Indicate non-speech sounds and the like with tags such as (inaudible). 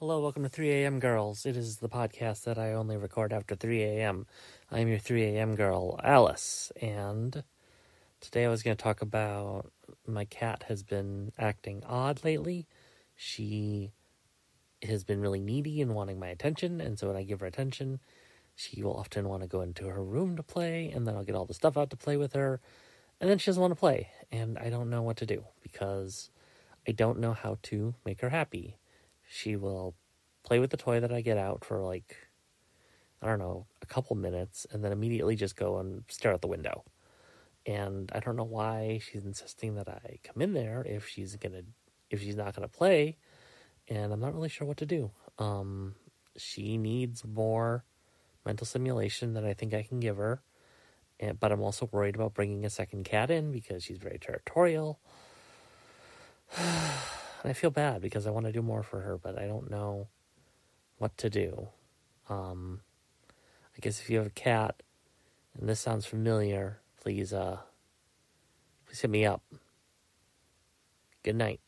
Hello, welcome to 3 a.m. Girls. It is the podcast that I only record after 3 a.m. I am your 3 a.m. girl, Alice, and today I was going to talk about my cat has been acting odd lately. She has been really needy and wanting my attention, and so when I give her attention, she will often want to go into her room to play, and then I'll get all the stuff out to play with her, and then she doesn't want to play, and I don't know what to do because I don't know how to make her happy she will play with the toy that I get out for like, I don't know, a couple minutes and then immediately just go and stare out the window. And I don't know why she's insisting that I come in there if she's gonna, if she's not gonna play. And I'm not really sure what to do. Um, she needs more mental stimulation than I think I can give her. And, but I'm also worried about bringing a second cat in because she's very territorial. (sighs) (sighs) And I feel bad because I want to do more for her, but I don't know what to do. Um, I guess if you have a cat and this sounds familiar, please uh please hit me up. Good night.